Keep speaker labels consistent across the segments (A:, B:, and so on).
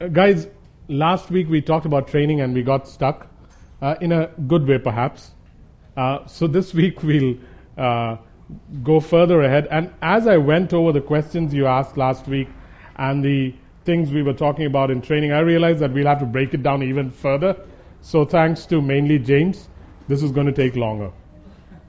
A: Uh, guys, last week we talked about training and we got stuck uh, in a good way, perhaps. Uh, so this week we'll uh, go further ahead. And as I went over the questions you asked last week and the things we were talking about in training, I realized that we'll have to break it down even further. So thanks to mainly James, this is going to take longer.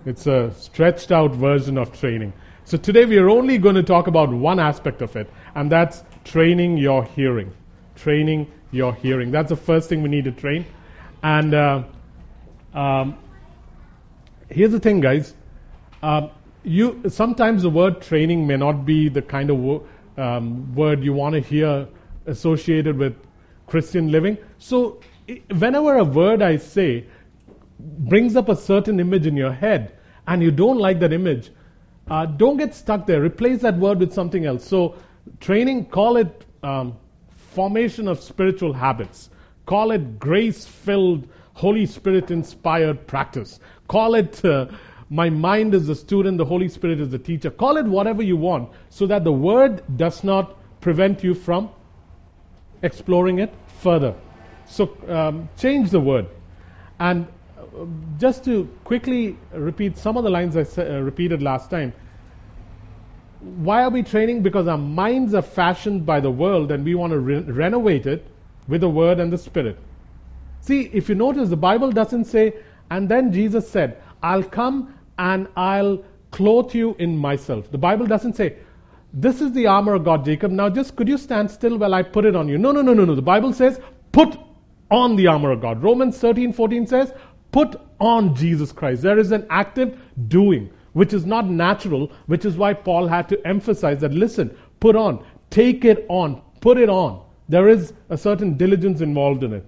A: It's a stretched out version of training. So today we are only going to talk about one aspect of it, and that's training your hearing. Training your hearing. That's the first thing we need to train. And uh, um, here's the thing, guys. Uh, you sometimes the word training may not be the kind of wo- um, word you want to hear associated with Christian living. So whenever a word I say brings up a certain image in your head, and you don't like that image, uh, don't get stuck there. Replace that word with something else. So training, call it um, formation of spiritual habits. Call it grace filled, Holy Spirit inspired practice. Call it uh, my mind is the student, the Holy Spirit is the teacher. Call it whatever you want so that the word does not prevent you from exploring it further. So um, change the word. And uh, just to quickly repeat some of the lines I sa- uh, repeated last time. Why are we training? Because our minds are fashioned by the world and we want to re- renovate it with the Word and the Spirit. See, if you notice, the Bible doesn't say, and then Jesus said, I'll come and I'll clothe you in myself. The Bible doesn't say, this is the armor of God, Jacob. Now just could you stand still while I put it on you? No, no, no, no, no. The Bible says, put on the armor of God. Romans 13, 14 says, put on Jesus Christ. There is an active doing which is not natural, which is why Paul had to emphasize that listen, put on, take it on, put it on. There is a certain diligence involved in it.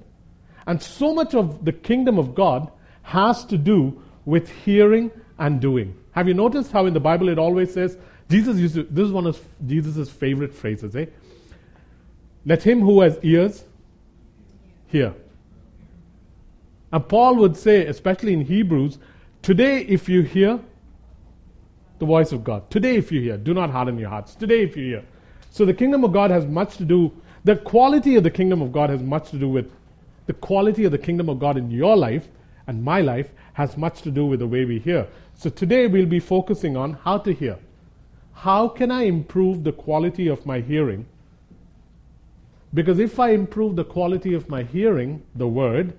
A: And so much of the kingdom of God has to do with hearing and doing. Have you noticed how in the Bible it always says, Jesus used to, this is one of Jesus' favorite phrases, eh? Let him who has ears hear. And Paul would say, especially in Hebrews, today if you hear, the voice of God. Today, if you hear, do not harden your hearts. Today, if you hear. So the kingdom of God has much to do, the quality of the kingdom of God has much to do with the quality of the kingdom of God in your life and my life has much to do with the way we hear. So today we'll be focusing on how to hear. How can I improve the quality of my hearing? Because if I improve the quality of my hearing, the word,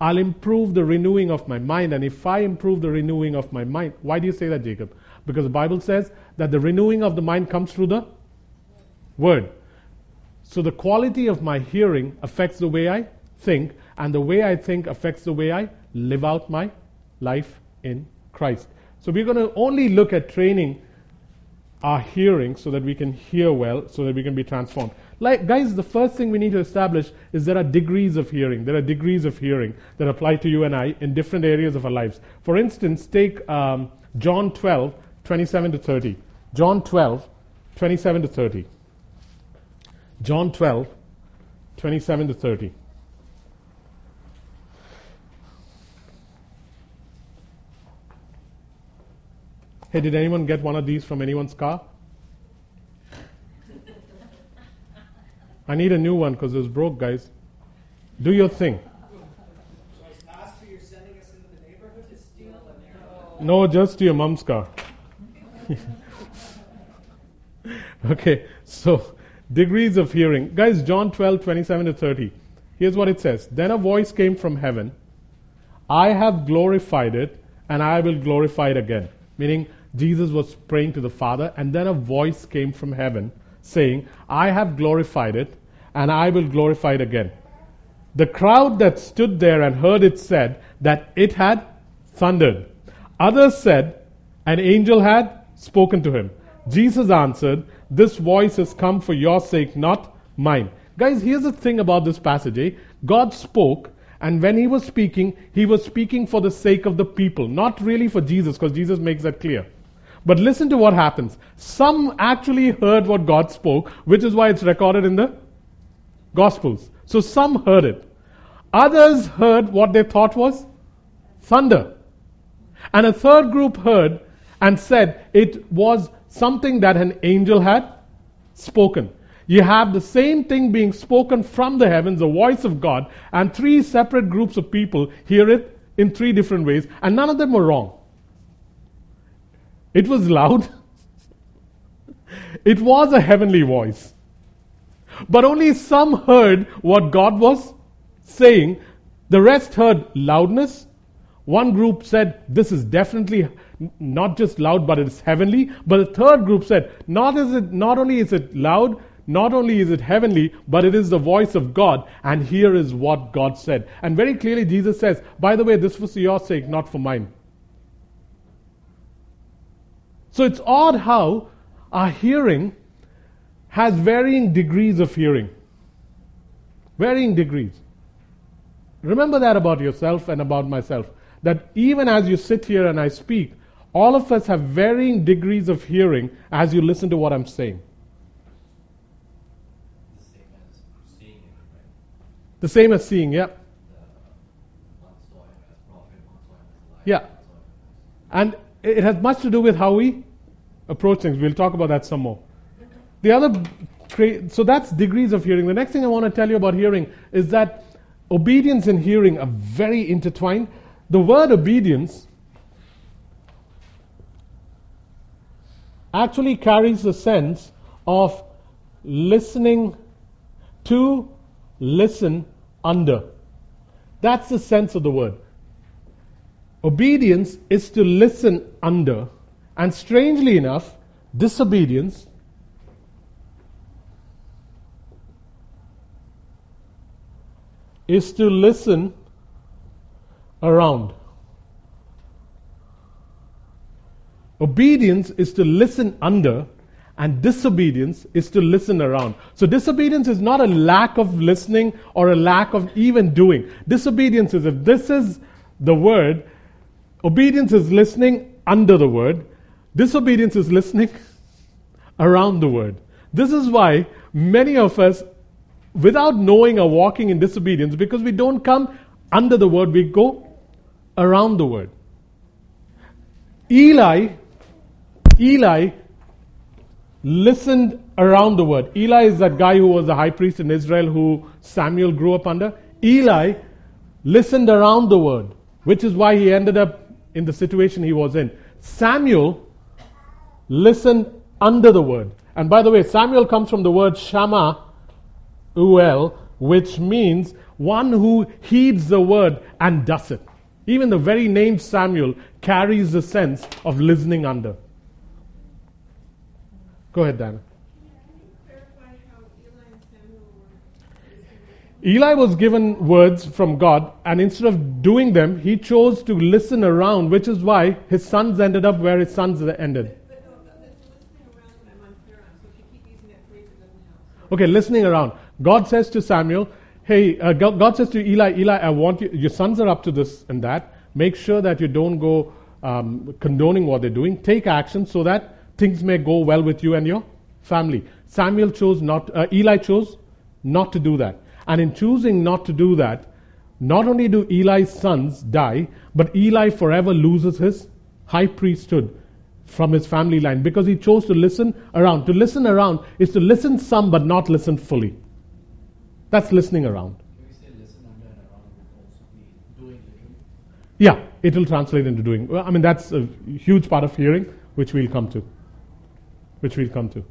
A: I'll improve the renewing of my mind. And if I improve the renewing of my mind, why do you say that, Jacob? Because the Bible says that the renewing of the mind comes through the word. So the quality of my hearing affects the way I think, and the way I think affects the way I live out my life in Christ. So we're going to only look at training our hearing so that we can hear well, so that we can be transformed. Like, guys, the first thing we need to establish is there are degrees of hearing. There are degrees of hearing that apply to you and I in different areas of our lives. For instance, take um, John 12, 27 to 30. John 12, 27 to 30. John 12, 27 to 30. Hey, did anyone get one of these from anyone's car? I need a new one because it was broke, guys. Do your thing. No, just to your mom's car. okay, so degrees of hearing. Guys, John 12, 27 to 30. Here's what it says Then a voice came from heaven I have glorified it, and I will glorify it again. Meaning, Jesus was praying to the Father, and then a voice came from heaven saying, I have glorified it, and I will glorify it again. The crowd that stood there and heard it said that it had thundered. Others said, An angel had spoken to him. Jesus answered, This voice has come for your sake, not mine. Guys, here's the thing about this passage. Eh? God spoke, and when he was speaking, he was speaking for the sake of the people, not really for Jesus, because Jesus makes that clear. But listen to what happens. Some actually heard what God spoke, which is why it's recorded in the Gospels. So some heard it. Others heard what they thought was thunder. And a third group heard and said it was something that an angel had spoken. you have the same thing being spoken from the heavens, the voice of God, and three separate groups of people hear it in three different ways, and none of them were wrong. It was loud. It was a heavenly voice. But only some heard what God was saying. The rest heard loudness. One group said, This is definitely not just loud, but it's heavenly. But the third group said, Not, is it, not only is it loud, not only is it heavenly, but it is the voice of God. And here is what God said. And very clearly, Jesus says, By the way, this was for your sake, not for mine. So it's odd how our hearing has varying degrees of hearing. Varying degrees. Remember that about yourself and about myself. That even as you sit here and I speak, all of us have varying degrees of hearing as you listen to what I'm saying. The same as seeing, The same as seeing, yeah. Yeah. And it has much to do with how we approach things. We'll talk about that some more. The other, so that's degrees of hearing. The next thing I want to tell you about hearing is that obedience and hearing are very intertwined. The word obedience actually carries the sense of listening to, listen under. That's the sense of the word. Obedience is to listen under. And strangely enough, disobedience is to listen around. Obedience is to listen under, and disobedience is to listen around. So, disobedience is not a lack of listening or a lack of even doing. Disobedience is if this is the word, obedience is listening under the word, disobedience is listening around the word. This is why many of us without knowing are walking in disobedience because we don't come under the word, we go around the word. Eli, Eli listened around the word. Eli is that guy who was the high priest in Israel who Samuel grew up under. Eli listened around the word, which is why he ended up in the situation he was in. Samuel listened under the word. And by the way, Samuel comes from the word Shama, Uel, which means one who heeds the word and does it. Even the very name Samuel carries the sense of listening under. Go ahead, Dan. Eli was given words from God, and instead of doing them, he chose to listen around, which is why his sons ended up where his sons ended. Okay, listening around. God says to Samuel, Hey, uh, God says to Eli, Eli, I want you, your sons are up to this and that. Make sure that you don't go um, condoning what they're doing. Take action so that things may go well with you and your family. Samuel chose not, uh, Eli chose not to do that. And in choosing not to do that, not only do Eli's sons die, but Eli forever loses his high priesthood from his family line because he chose to listen around. To listen around is to listen some but not listen fully. That's listening around. Yeah, it will translate into doing. Well, I mean, that's a huge part of hearing, which we'll come to. Which we'll come to.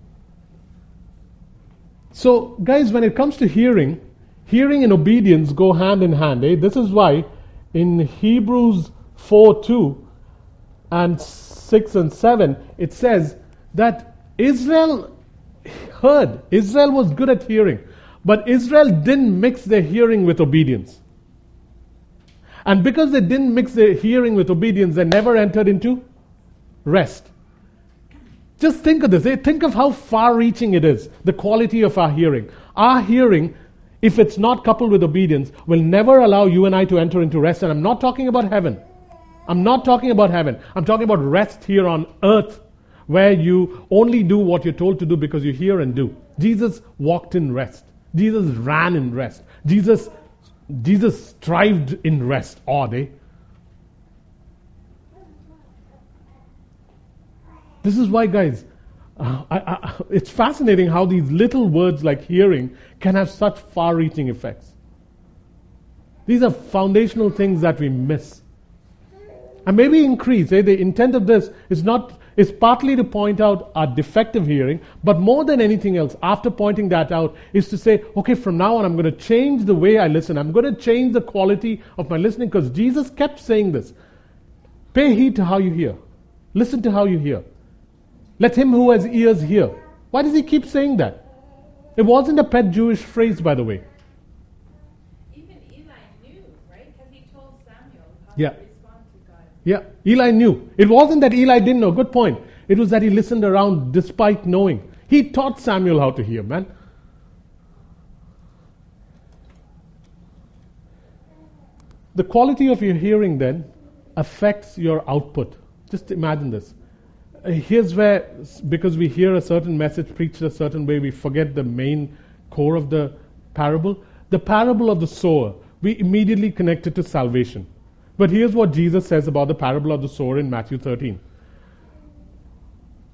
A: So, guys, when it comes to hearing, hearing and obedience go hand in hand. Eh? This is why in Hebrews 4 2 and 6 and 7, it says that Israel heard. Israel was good at hearing. But Israel didn't mix their hearing with obedience. And because they didn't mix their hearing with obedience, they never entered into rest. Just think of this. Eh? Think of how far reaching it is, the quality of our hearing. Our hearing, if it's not coupled with obedience, will never allow you and I to enter into rest. And I'm not talking about heaven. I'm not talking about heaven. I'm talking about rest here on earth, where you only do what you're told to do because you hear and do. Jesus walked in rest. Jesus ran in rest. Jesus, Jesus strived in rest. Are eh? they? This is why, guys, it's fascinating how these little words like hearing can have such far reaching effects. These are foundational things that we miss. And maybe increase. Eh? The intent of this is not is partly to point out our defective hearing, but more than anything else, after pointing that out, is to say, okay, from now on, I'm going to change the way I listen. I'm going to change the quality of my listening because Jesus kept saying this. Pay heed to how you hear. Listen to how you hear. Let him who has ears hear. Why does he keep saying that? It wasn't a pet Jewish phrase, by the way.
B: Even Eli knew, right? Because he told Samuel how
A: Yeah.
B: to respond to God.
A: Yeah, Eli knew. It wasn't that Eli didn't know. Good point. It was that he listened around despite knowing. He taught Samuel how to hear, man. The quality of your hearing then affects your output. Just imagine this. Uh, Here's where, because we hear a certain message preached a certain way, we forget the main core of the parable. The parable of the sower, we immediately connect it to salvation. But here's what Jesus says about the parable of the sower in Matthew 13.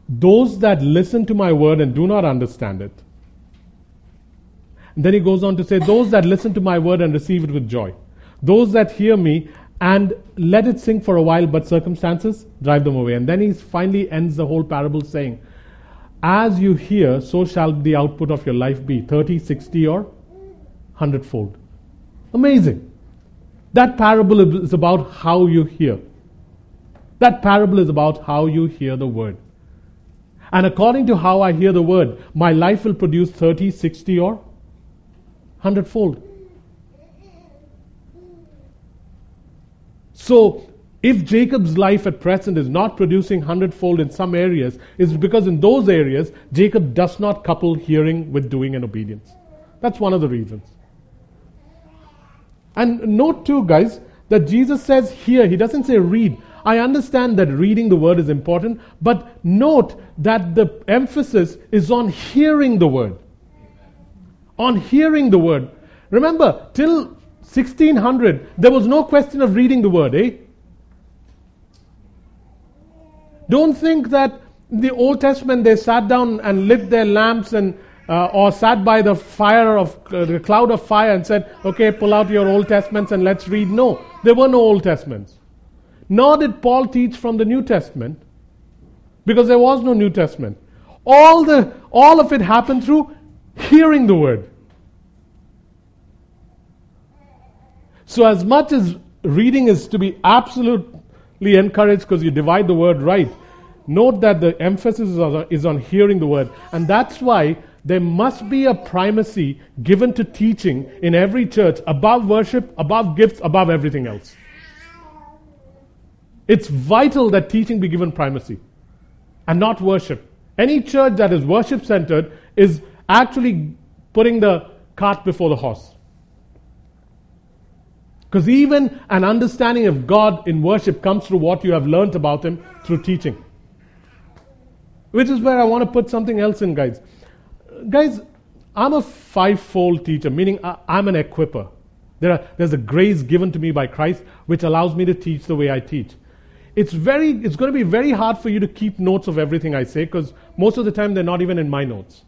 A: Those that listen to my word and do not understand it. And then he goes on to say, Those that listen to my word and receive it with joy. Those that hear me and let it sink for a while, but circumstances drive them away. And then he finally ends the whole parable saying, As you hear, so shall the output of your life be 30, 60, or 100 fold. Amazing. That parable is about how you hear. That parable is about how you hear the word. And according to how I hear the word, my life will produce 30, 60, or 100 fold. So, if Jacob's life at present is not producing hundredfold in some areas, it's because in those areas, Jacob does not couple hearing with doing and obedience. That's one of the reasons. And note too, guys, that Jesus says here, he doesn't say read. I understand that reading the word is important, but note that the emphasis is on hearing the word. On hearing the word. Remember, till 1600, there was no question of reading the word, eh? Don't think that the Old Testament they sat down and lit their lamps and uh, or sat by the fire of uh, the cloud of fire and said, "Okay, pull out your Old Testaments and let's read." No, there were no Old Testaments. Nor did Paul teach from the New Testament, because there was no New Testament. All the all of it happened through hearing the word. So, as much as reading is to be absolutely encouraged because you divide the word right, note that the emphasis is on, hearing the word. And that's why there must be a primacy given to teaching in every church above worship, above gifts, above everything else. It's vital that teaching be given primacy and not worship. Any church that is worship centered is actually putting the cart before the horse. Because even an understanding of God in worship comes through what you have learnt about Him through teaching. Which is where I want to put something else in, guys. Guys, I'm a five-fold teacher, meaning I- I'm an equiper. There are, there's a grace given to me by Christ which allows me to teach the way I teach. It's very, it's going to be very hard for you to keep notes of everything I say because most of the time they're not even in my notes.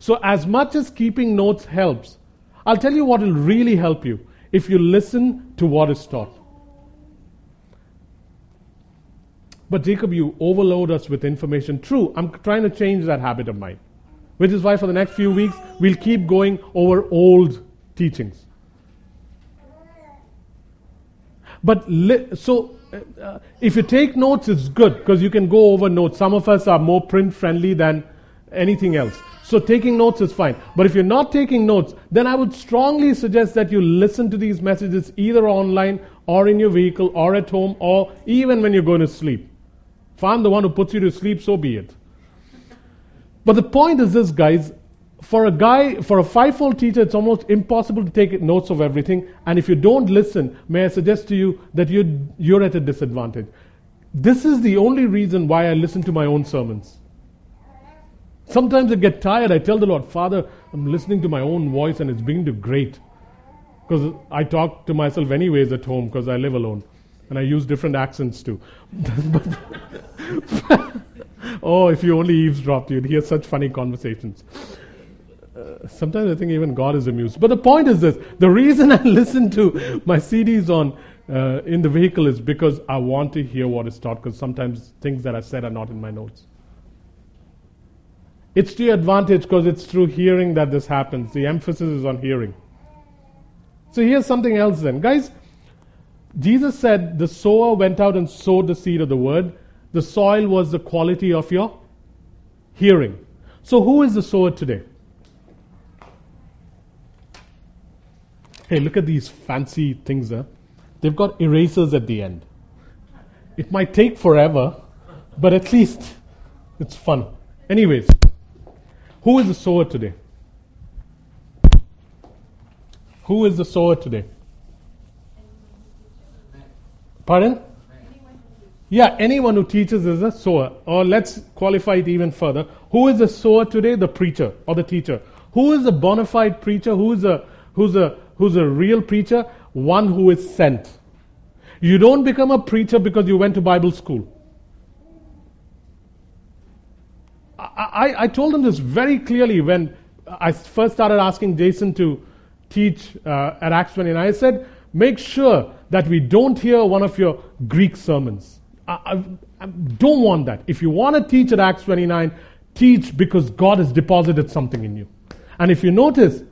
A: So as much as keeping notes helps, I'll tell you what will really help you if you listen to what is taught. But Jacob, you overload us with information. True, I'm trying to change that habit of mine. Which is why for the next few weeks, we'll keep going over old teachings. But li- so, uh, uh, if you take notes, it's good because you can go over notes. Some of us are more print friendly than anything else. So taking notes is fine. But if you're not taking notes, then I would strongly suggest that you listen to these messages either online or in your vehicle or at home or even when you're going to sleep. If I'm the one who puts you to sleep, so be it. But the point is this, guys. For a guy, for a five-fold teacher, it's almost impossible to take notes of everything. And if you don't listen, may I suggest to you that you're, you're at a disadvantage. This is the only reason why I listen to my own sermons. Sometimes I get tired. I tell the Lord, Father, I'm listening to my own voice and it's beginning to grate. Because I talk to myself anyways at home because I live alone. And I use different accents too. oh, if you only eavesdropped, you'd hear such funny conversations. Uh, sometimes I think even God is amused. But the point is this the reason I listen to my CDs on uh, in the vehicle is because I want to hear what is taught, because sometimes things that I said are not in my notes. It's to your advantage because it's through hearing that this happens. The emphasis is on hearing. So here's something else then. Guys, Jesus said the sower went out and sowed the seed of the word. The soil was the quality of your hearing. So who is the sower today? Hey, look at these fancy things there. They've got erasers at the end. It might take forever, but at least it's fun. Anyways, who is the sower today? Who is the sower today? Pardon? Yeah, anyone who teaches is a sower. Or let's qualify it even further. Who is the sower today? The preacher or the teacher. Who is a bona fide preacher? Who is a who's a who's a real preacher? One who is sent. You don't become a preacher because you went to Bible school. I, I, told him this very clearly when I first started asking Jason to teach uh, at Acts 29. I said, make sure that we don't hear one of your Greek sermons. I, I, I don't want that. If you want to teach at Acts 29, teach because God has deposited something in you. And if you notice,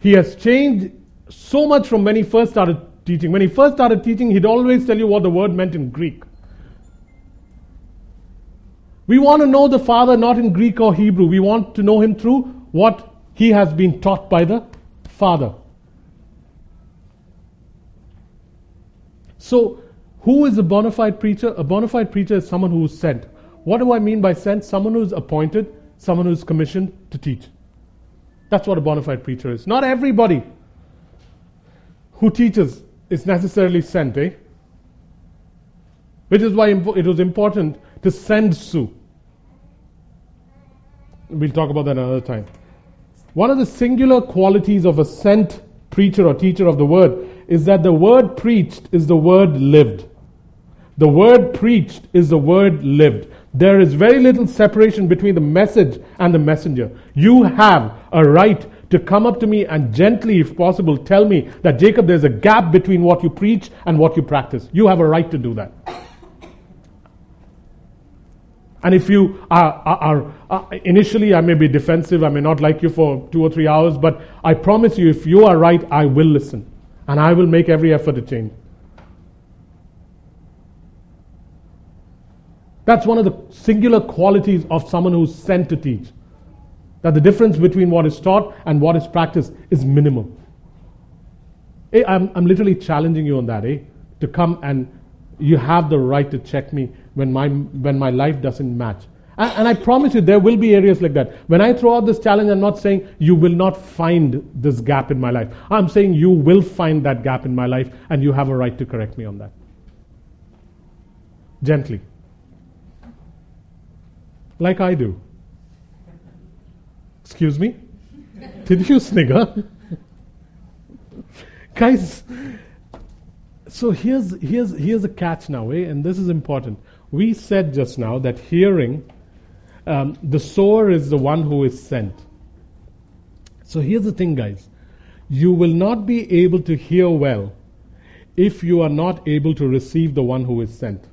A: he has changed so much from when he first started teaching. When he first started teaching, he'd always tell you what the word meant in Greek. We want to know the Father not in Greek or Hebrew. We want to know him through what he has been taught by the Father. So, who is a bona fide preacher? A bona fide preacher is someone who is sent. What do I mean by sent? Someone who is appointed, someone who is commissioned to teach. That's what a bona fide preacher is. Not everybody who teaches is necessarily sent, eh? Which is why it was important to send Sue. We'll talk about that another time. One of the singular qualities of a sent preacher or teacher of the word is that the word preached is the word lived. The word preached is the word lived. There is very little separation between the message and the messenger. You have a right to come up to me and gently, if possible, tell me that, Jacob, there's a gap between what you preach and what you practice. You have a right to do that. And if you are, are, are, initially, I may be defensive, I may not like you for two or three hours, but I promise you, if you are right, I will listen. And I will make every effort to change. That's one of the singular qualities of someone who's sent to teach. That the difference between what is taught and what is practiced is minimal. Hey, eh, I'm, I'm literally challenging you on that, eh? To come and you have the right to check me when my, when my life doesn't match. And, and, I promise you, there will be areas like that. When I throw out this challenge, I'm not saying you will not find this gap in my life. I'm saying you will find that gap in my life, and you have a right to correct me on that. Gently. Like I do. Excuse me? Did you snigger? Guys, so here's, here's, here's a catch now, eh? and this is important. We said just now that hearing, um, the sower is the one who is sent. So here's the thing, guys. You will not be able to hear well if you are not able to receive the one who is sent.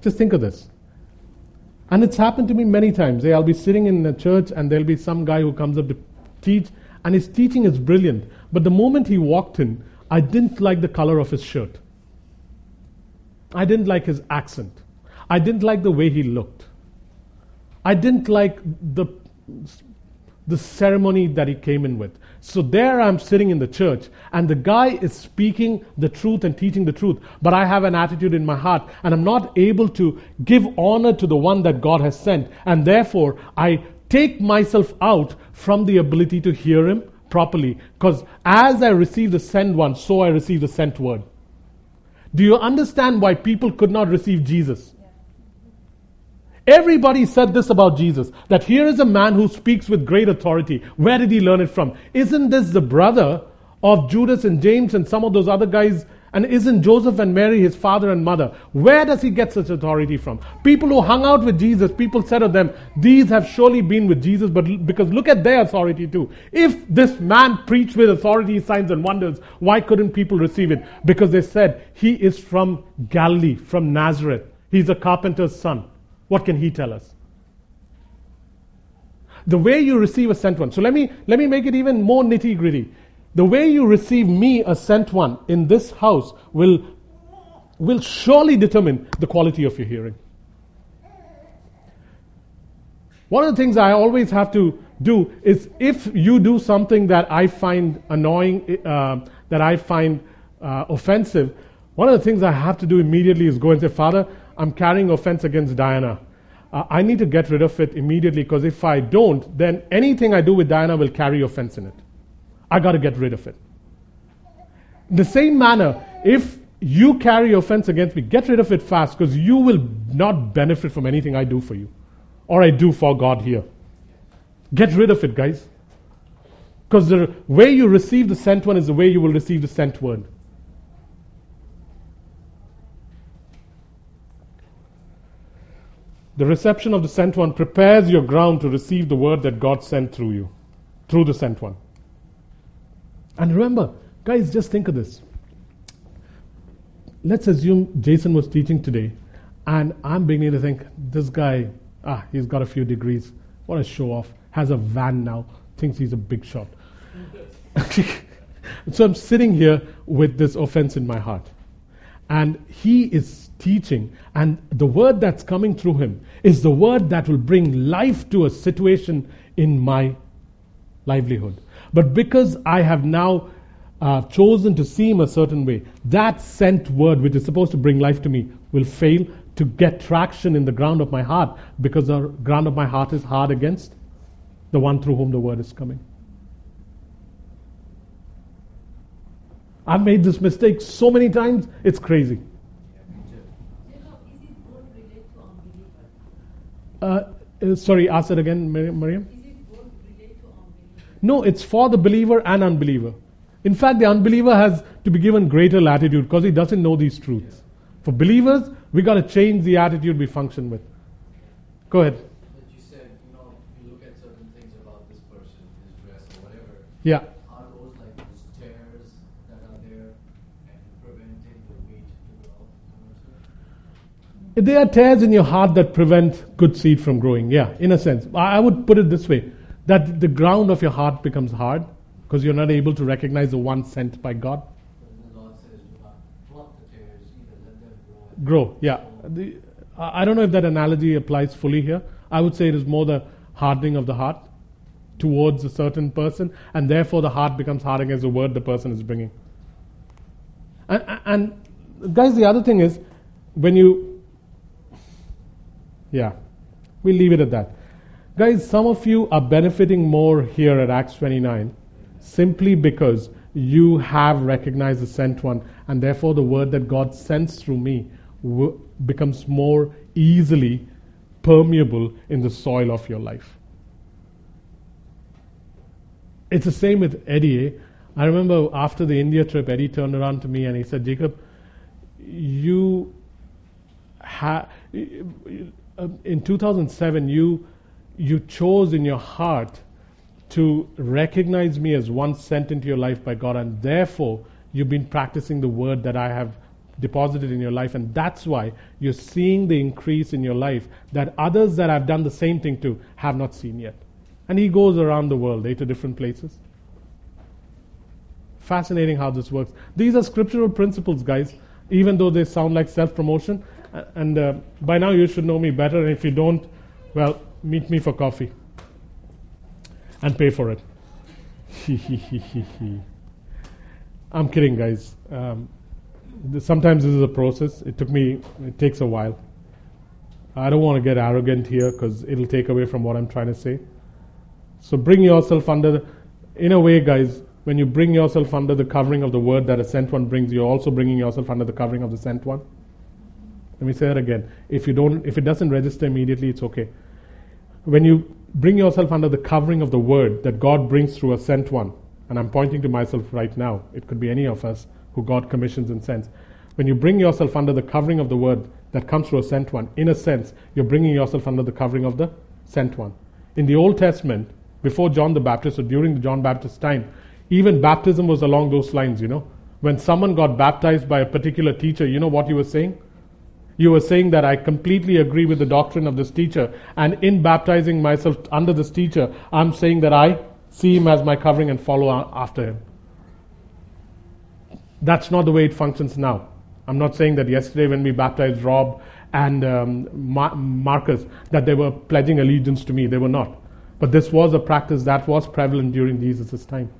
A: Just think of this. And it's happened to me many times. I'll be sitting in a church and there'll be some guy who comes up to teach and his teaching is brilliant. But the moment he walked in, I didn't like the color of his shirt. I didn't like his accent. I didn't like the way he looked. I didn't like the, the ceremony that he came in with. So there I'm sitting in the church, and the guy is speaking the truth and teaching the truth, but I have an attitude in my heart, and I'm not able to give honor to the one that God has sent, and therefore I take myself out from the ability to hear Him properly. Because as I receive the sent one, so I receive the sent word. Do you understand why people could not receive Jesus? Everybody said this about Jesus that here is a man who speaks with great authority. Where did he learn it from? Isn't this the brother of Judas and James and some of those other guys And isn't Joseph and Mary his father and mother? Where does he get such authority from? People who hung out with Jesus, people said of them, these have surely been with Jesus, but because look at their authority too. If this man preached with authority, signs and wonders, why couldn't people receive it? Because they said, he is from Galilee, from Nazareth. He's a carpenter's son. What can he tell us? The way you receive a sent one. So let me, let me make it even more nitty gritty. The way you receive me, a sent one, in this house will, will surely determine the quality of your hearing. One of the things I always have to do is if you do something that I find annoying, uh, that I find uh, offensive, one of the things I have to do immediately is go and say, Father, I'm carrying offense against Diana. Uh, I need to get rid of it immediately because if I don't, then anything I do with Diana will carry offense in it. I got to get rid of it. The same manner, if you carry offense against me, get rid of it fast because you will not benefit from anything I do for you or I do for God here. Get rid of it, guys. Because the way you receive the sent one is the way you will receive the sent word. The reception of the sent one prepares your ground to receive the word that God sent through you, through the sent one. And remember, guys, just think of this. Let's assume Jason was teaching today, and I'm beginning to think, this guy, ah, he's got a few degrees. What a show off. Has a van now, thinks he's a big shot. so I'm sitting here with this offense in my heart. And he is teaching, and the word that's coming through him is the word that will bring life to a situation in my livelihood. But because I have now uh, chosen to see him a certain way, that sent word, which is supposed to bring life to me, will fail to get traction in the ground of my heart because the ground of my heart is hard against the one through whom the word is coming. I've made this mistake so many times, it's crazy. Uh, uh, sorry, ask it again, Miriam. No, it's for the believer and unbeliever. In fact, the unbeliever has to be given greater latitude because he doesn't know these truths. For believers, we got to change the attitude we function with. Go ahead.
C: But you said, you know, you look at certain things about this person, his dress or whatever.
A: Yeah.
C: Are those like those tares that are there and preventing the wheat to grow?
A: There are tares in your heart that prevent good seed from growing. Yeah, in a sense. I would put it this way that the ground of your heart becomes hard because you're not able to recognize the one sent by God.
C: Grow,
A: yeah. The, I don't know if that analogy applies fully here. I would say it is more the hardening of the heart towards a certain person, and therefore the heart becomes hard against the word the person is bringing. And, and guys, the other thing is when you, yeah, we'll leave it at that. Guys, some of you are benefiting more here at Acts 29 simply because you have recognized the sent one, and therefore the word that God sends through me w- becomes more easily permeable in the soil of your life. It's the same with Eddie. Eh? I remember after the India trip, Eddie turned around to me and he said, Jacob, you ha- in 2007, you you chose in your heart to recognize me as one sent into your life by God, and therefore you've been practicing the word that I have deposited in your life, and that's why you're seeing the increase in your life that others that I've done the same thing to have not seen yet. And he goes around the world, eh, to different places. Fascinating how this works. These are scriptural principles, guys, even though they sound like self promotion. And uh, by now you should know me better, and if you don't, well, meet me for coffee and pay for it. I'm kidding, guys. Um, sometimes this is a process. It took me, it takes a while. I don't want to get arrogant here because it'll take away from what I'm trying to say. So bring yourself under, the, in a way, guys, when you bring yourself under the covering of the word that a sent one brings, you're also bringing yourself under the covering of the sent one. Let me say that again. If you don't, if it doesn't register immediately, it's okay when you bring yourself under the covering of the word that God brings through a sent one, and I'm pointing to myself right now, it could be any of us who God commissions and sends. When you bring yourself under the covering of the word that comes through a sent one, in a sense, you're bringing yourself under the covering of the sent one. In the Old Testament, before John the Baptist or during the John Baptist time, even baptism was along those lines, you know. When someone got baptized by a particular teacher, you know what he was saying? You were saying that I completely agree with the doctrine of this teacher, and in baptizing myself under this teacher, I'm saying that I see him as my covering and follow after him. That's not the way it functions now. I'm not saying that yesterday when we baptized Rob and um, Marcus that they were pledging allegiance to me. They were not. But this was a practice that was prevalent during Jesus' time.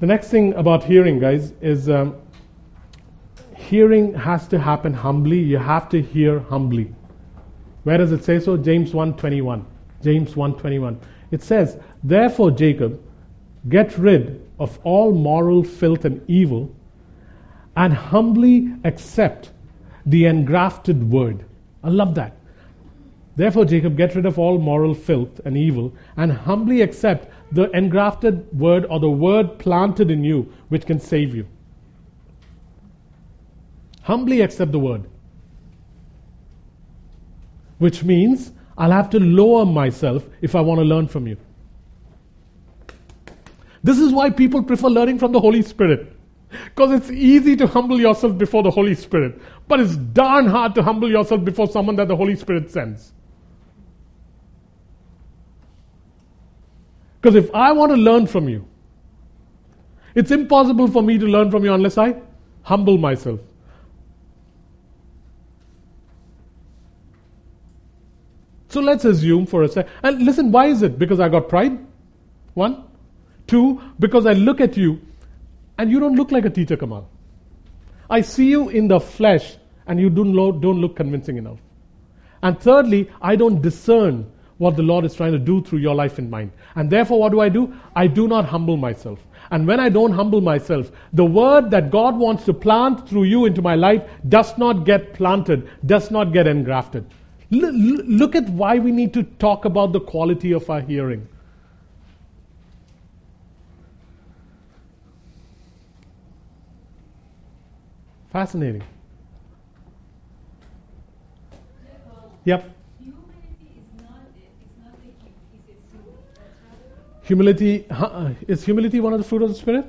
A: The next thing about hearing, guys, is um, hearing has to happen humbly. You have to hear humbly. Where does it say so? James 1:21. James 1:21. It says, "Therefore, Jacob, get rid of all moral filth and evil, and humbly accept the engrafted word." I love that. Therefore, Jacob, get rid of all moral filth and evil, and humbly accept the engrafted word or the word planted in you, which can save you. Humbly accept the word. Which means I'll have to lower myself if I want to learn from you. This is why people prefer learning from the Holy Spirit. Because it's easy to humble yourself before the Holy Spirit, but it's darn hard to humble yourself before someone that the Holy Spirit sends. Because if I want to learn from you, it's impossible for me to learn from you unless I humble myself. So let's assume for a second. And listen, why is it? Because I got pride? One. Two, because I look at you and you don't look like a teacher, Kamal. I see you in the flesh and you don't, don't look convincing enough. And thirdly, I don't discern what the Lord is trying to do through your life and mine. And therefore, what do I do? I do not humble myself. And when I don't humble myself, the word that God wants to plant through you into my life does not get planted, does not get engrafted. L- look at why we need to talk about the quality of our hearing. Fascinating. Yep. Humility uh, is humility one of the fruit of the spirit?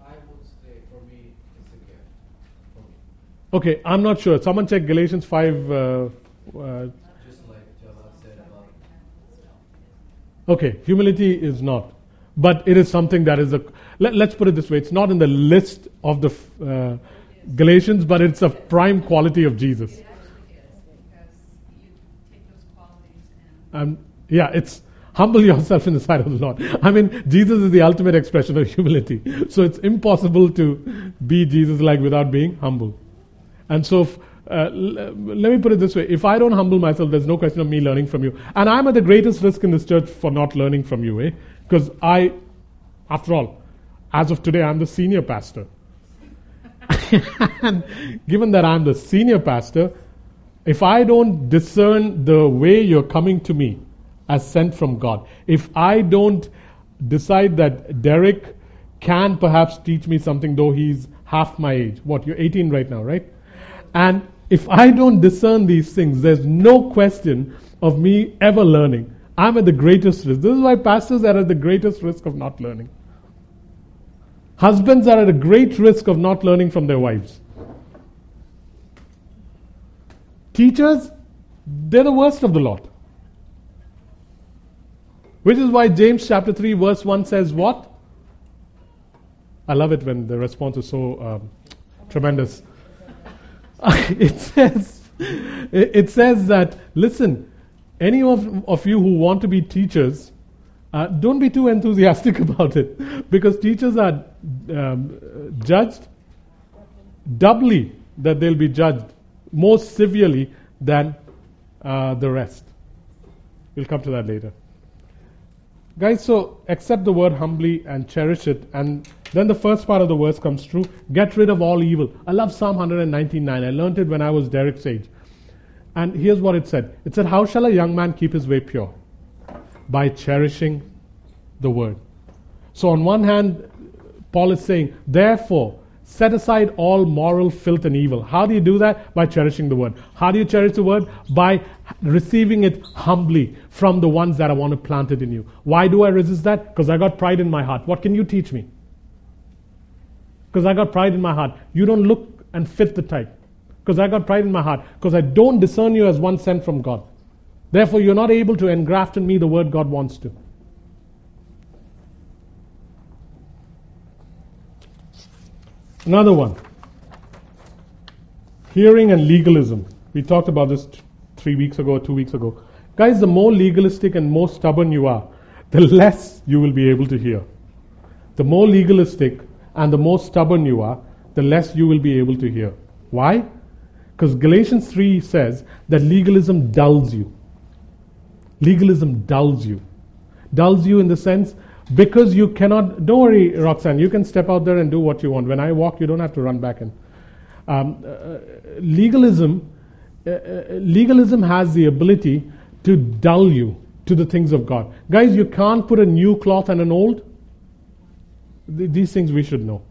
C: I would say for me it's a gift.
A: Okay, I'm not sure. Someone check Galatians 5 uh,
C: uh.
A: Okay, humility is not. But it is something that is a. Let, us put it this way it's not in the list of the uh, Galatians, but it's a prime quality of Jesus. Um, yeah, it's humble yourself in the sight of the Lord. I mean, Jesus is the ultimate expression of humility. So it's impossible to be Jesus like without being humble. And so, uh, let me put it this way if I don't humble myself, there's no question of me learning from you. And I'm at the greatest risk in this church for not learning from you, eh? Because I, after all, as of today, I'm the senior pastor. and given that I'm the senior pastor, if I don't discern the way you're coming to me as sent from God, if I don't decide that Derek can perhaps teach me something, though he's half my age, what, you're 18 right now, right? And if I don't discern these things, there's no question of me ever learning. I'm at the greatest risk. This is why pastors are at the greatest risk of not learning. Husbands are at a great risk of not learning from their wives. Teachers, they're the worst of the lot. Which is why James chapter 3 verse 1 says what? I love it when the response is so um, tremendous. it says, it says that, listen, any of, of you who want to be teachers, uh, don't be too enthusiastic about it because teachers are um, judged doubly that they'll be judged more severely than uh, the rest. We'll come to that later. Guys, so accept the word humbly and cherish it. And then the first part of the verse comes true get rid of all evil. I love Psalm 199. I learned it when I was Derek's age. And here's what it said It said, How shall a young man keep his way pure? By cherishing the word. So, on one hand, Paul is saying, therefore, set aside all moral filth and evil. How do you do that? By cherishing the word. How do you cherish the word? By receiving it humbly from the ones that I want to plant it in you. Why do I resist that? Because I got pride in my heart. What can you teach me? Because I got pride in my heart. You don't look and fit the type. Because I got pride in my heart. Because I don't discern you as one sent from God. Therefore, you're not able to engraft in me the word God wants to. Another one. Hearing and legalism. We talked about this t- three weeks ago or two weeks ago. Guys, the more legalistic and more stubborn you are, the less you will be able to hear. The more legalistic and the more stubborn you are, the less you will be able to hear. Why? Because Galatians 3 says that legalism dulls you. Legalism dulls you. Dulls you in the sense because you cannot. Don't worry, Roxanne. You can step out there and do what you want. When I walk, you don't have to run back in. Um, uh, legalism, uh, uh, legalism has the ability to dull you to the things of God. Guys, you can't put a new cloth on an old. Th- these things we should know.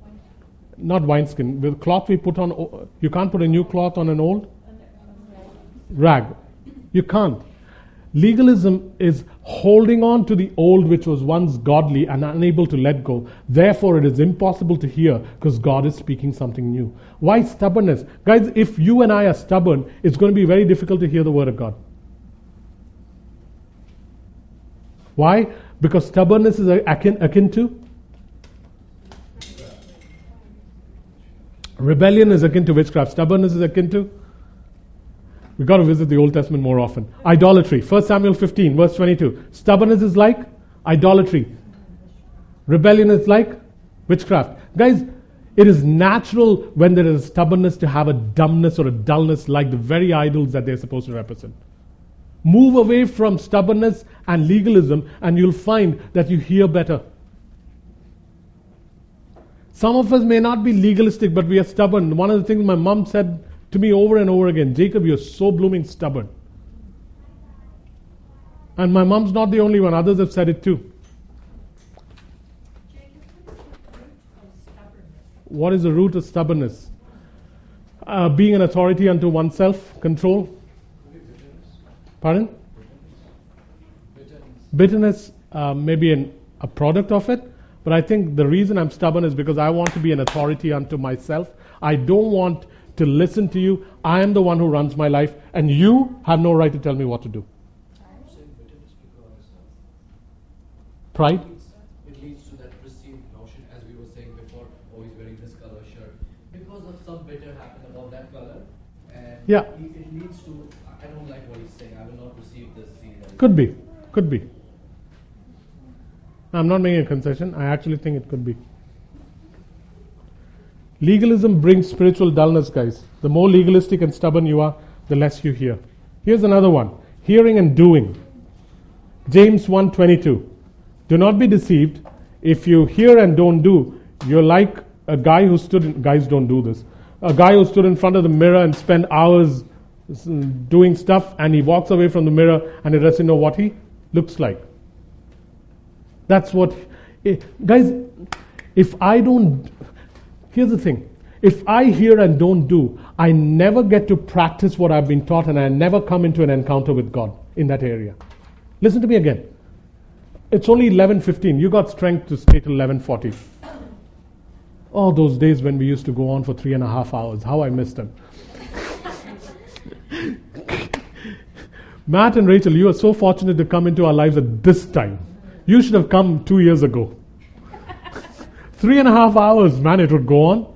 A: Not wineskin. The cloth we put on, you can't put a new cloth on an old rag. You can't. Legalism is holding on to the old which was once godly and unable to let go. Therefore, it is impossible to hear because God is speaking something new. Why stubbornness? Guys, if you and I are stubborn, it's going to be very difficult to hear the word of God. Why? Because stubbornness is akin, akin to rebellion is akin to witchcraft. Stubbornness is akin to We've got to visit the Old Testament more often. Idolatry. 1 Samuel 15, verse 22. Stubbornness is like idolatry. Rebellion is like witchcraft. Guys, it is natural when there is stubbornness to have a dumbness or a dullness like the very idols that they're supposed to represent. Move away from stubbornness and legalism, and you'll find that you hear better. Some of us may not be legalistic, but we are stubborn. One of the things my mom said to me over and over again Jacob, you're so blooming stubborn. And my mom's not the only one, others have said it too. What is the root of stubbornness? Uh, being an authority unto oneself, control. Pardon?
C: Bitterness.
A: Bitterness uh, may be an, a product of it, but I think the reason I'm stubborn is because I want to be an authority unto myself. I don't want to listen to you. I am the one who runs my life, and you have no right to tell me what to do.
C: I'm saying bitterness because
A: Pride?
C: it leads to that perceived notion, as we were saying before, oh, he's wearing this color shirt. Because of some bitter happened about that color, and
A: Yeah.
C: it, leads to, I don't like what he's saying, I will not receive this seed.
A: Could be. Could be. I'm not making a concession. I actually think it could be. Legalism brings spiritual dullness, guys. The more legalistic and stubborn you are, the less you hear. Here's another one. Hearing and doing. James 1:22. Do not be deceived. If you hear and don't do, you're like a guy who stood in, guys don't do this. A guy who stood in front of the mirror and spent hours doing stuff and he walks away from the mirror and he doesn't know what he looks like. That's what eh, guys if I don't here's the thing. If I hear and don't do, I never get to practice what I've been taught and I never come into an encounter with God in that area. Listen to me again. It's only 11:15. You got strength to stay till 11:40. Oh, those days when we used to go on for three and a half hours. How I missed them. Matt and Rachel, you are so fortunate to come into our lives at this time. You should have come two years ago. Three and a half hours, man, it would go on.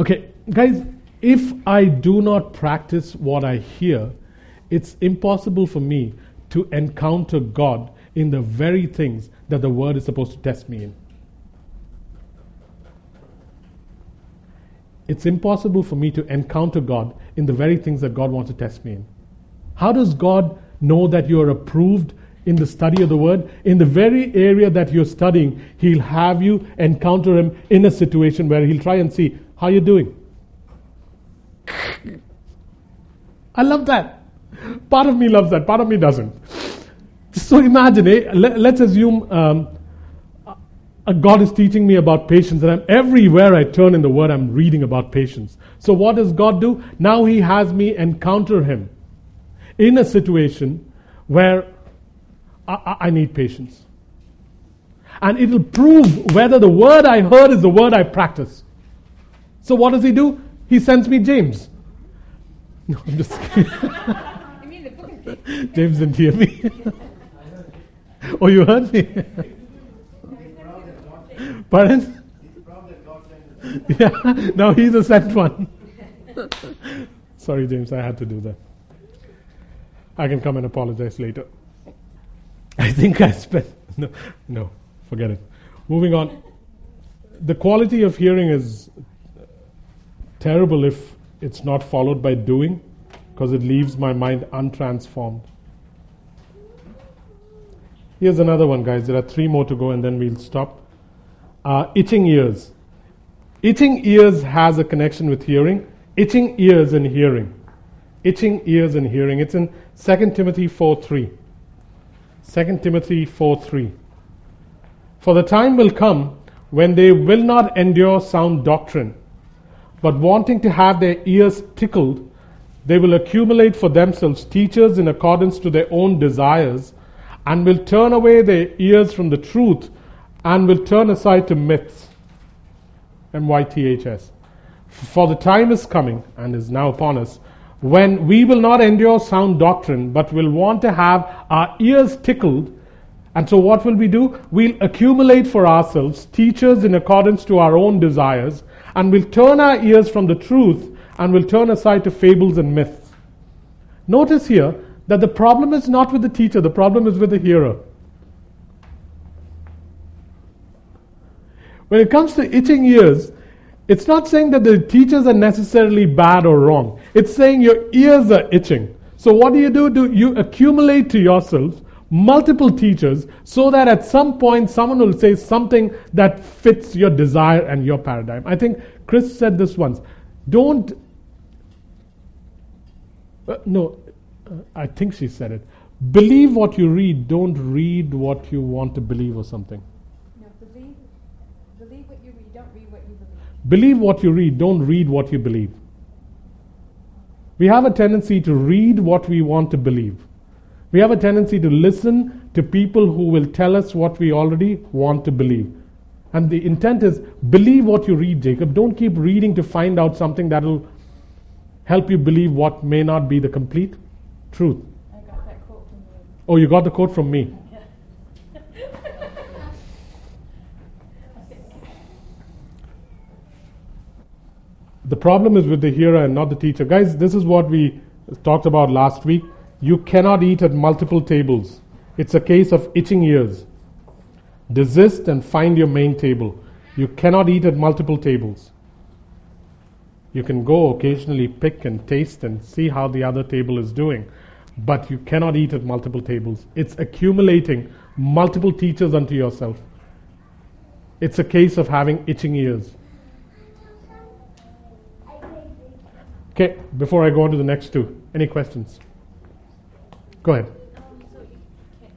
A: Okay, guys, if I do not practice what I hear, it's impossible for me to encounter God in the very things that the Word is supposed to test me in. It's impossible for me to encounter God in the very things that God wants to test me in. How does God know that you are approved in the study of the Word? In the very area that you're studying, He'll have you encounter Him in a situation where He'll try and see how you're doing. I love that. Part of me loves that, part of me doesn't. So imagine, eh, let, us assume um, God is teaching me about patience, and I'm, everywhere I turn in the Word, I'm reading about patience. So what does God do? Now He has me encounter Him in a situation where I, I, I need patience. And it'll prove whether the word I heard is the word I practice. So what does He do? He sends me James. No, I'm just kidding.
B: You mean the book of James?
A: James didn't hear me. oh, you heard me? Pardon? Yeah, no, he's a sent one. Sorry, James, I had to do that. I can come and apologize later. I think I spent. No, no, forget it. Moving on. The quality of hearing is terrible if it's not followed by doing, because it leaves my mind untransformed. Here's another one, guys. There are three more to go, and then we'll stop. Uh, itching ears. Itching ears has a connection with hearing. Itching ears and hearing. Itching ears and hearing. It's in 2 Timothy 4 3. 2 Timothy 4 3. For the time will come when they will not endure sound doctrine, but wanting to have their ears tickled, they will accumulate for themselves teachers in accordance to their own desires, and will turn away their ears from the truth, and will turn aside to myths. M Y T H S. For the time is coming, and is now upon us, when we will not endure sound doctrine, but will want to have our ears tickled. And so, what will we do? We'll accumulate for ourselves teachers in accordance to our own desires, and we'll turn our ears from the truth and we'll turn aside to fables and myths. Notice here that the problem is not with the teacher, the problem is with the hearer. When it comes to itching ears, it's not saying that the teachers are necessarily bad or wrong. It's saying your ears are itching. So what do you do? Do you accumulate to yourself multiple teachers so that at some point someone will say something that fits your desire and your paradigm. I think Chris said this once. Don't uh, no, uh, I think she said it. Believe what you read, don't read what you want to believe or something.
B: No, believe, believe what you read. Don't read what you believe.
A: Believe what you read, don't read what you believe. We have a tendency to read what we want to believe. We have a tendency to listen to people who will tell us what we already want to believe. And the intent is believe what you read, Jacob. Don't keep reading to find out something that will help you believe what may not be the complete truth.
B: I got that quote from you.
A: Oh, you got the quote from me. The problem is with the hearer and not the teacher. Guys, this is what we talked about last week. You cannot eat at multiple tables. It's a case of itching ears. Desist and find your main table. You cannot eat at multiple tables. You can go occasionally pick and taste and see how the other table is doing, but you cannot eat at multiple tables. It's accumulating multiple teachers unto yourself. It's a case of having itching ears. Okay, before I go on to the next two, any questions? Go ahead.
D: You, can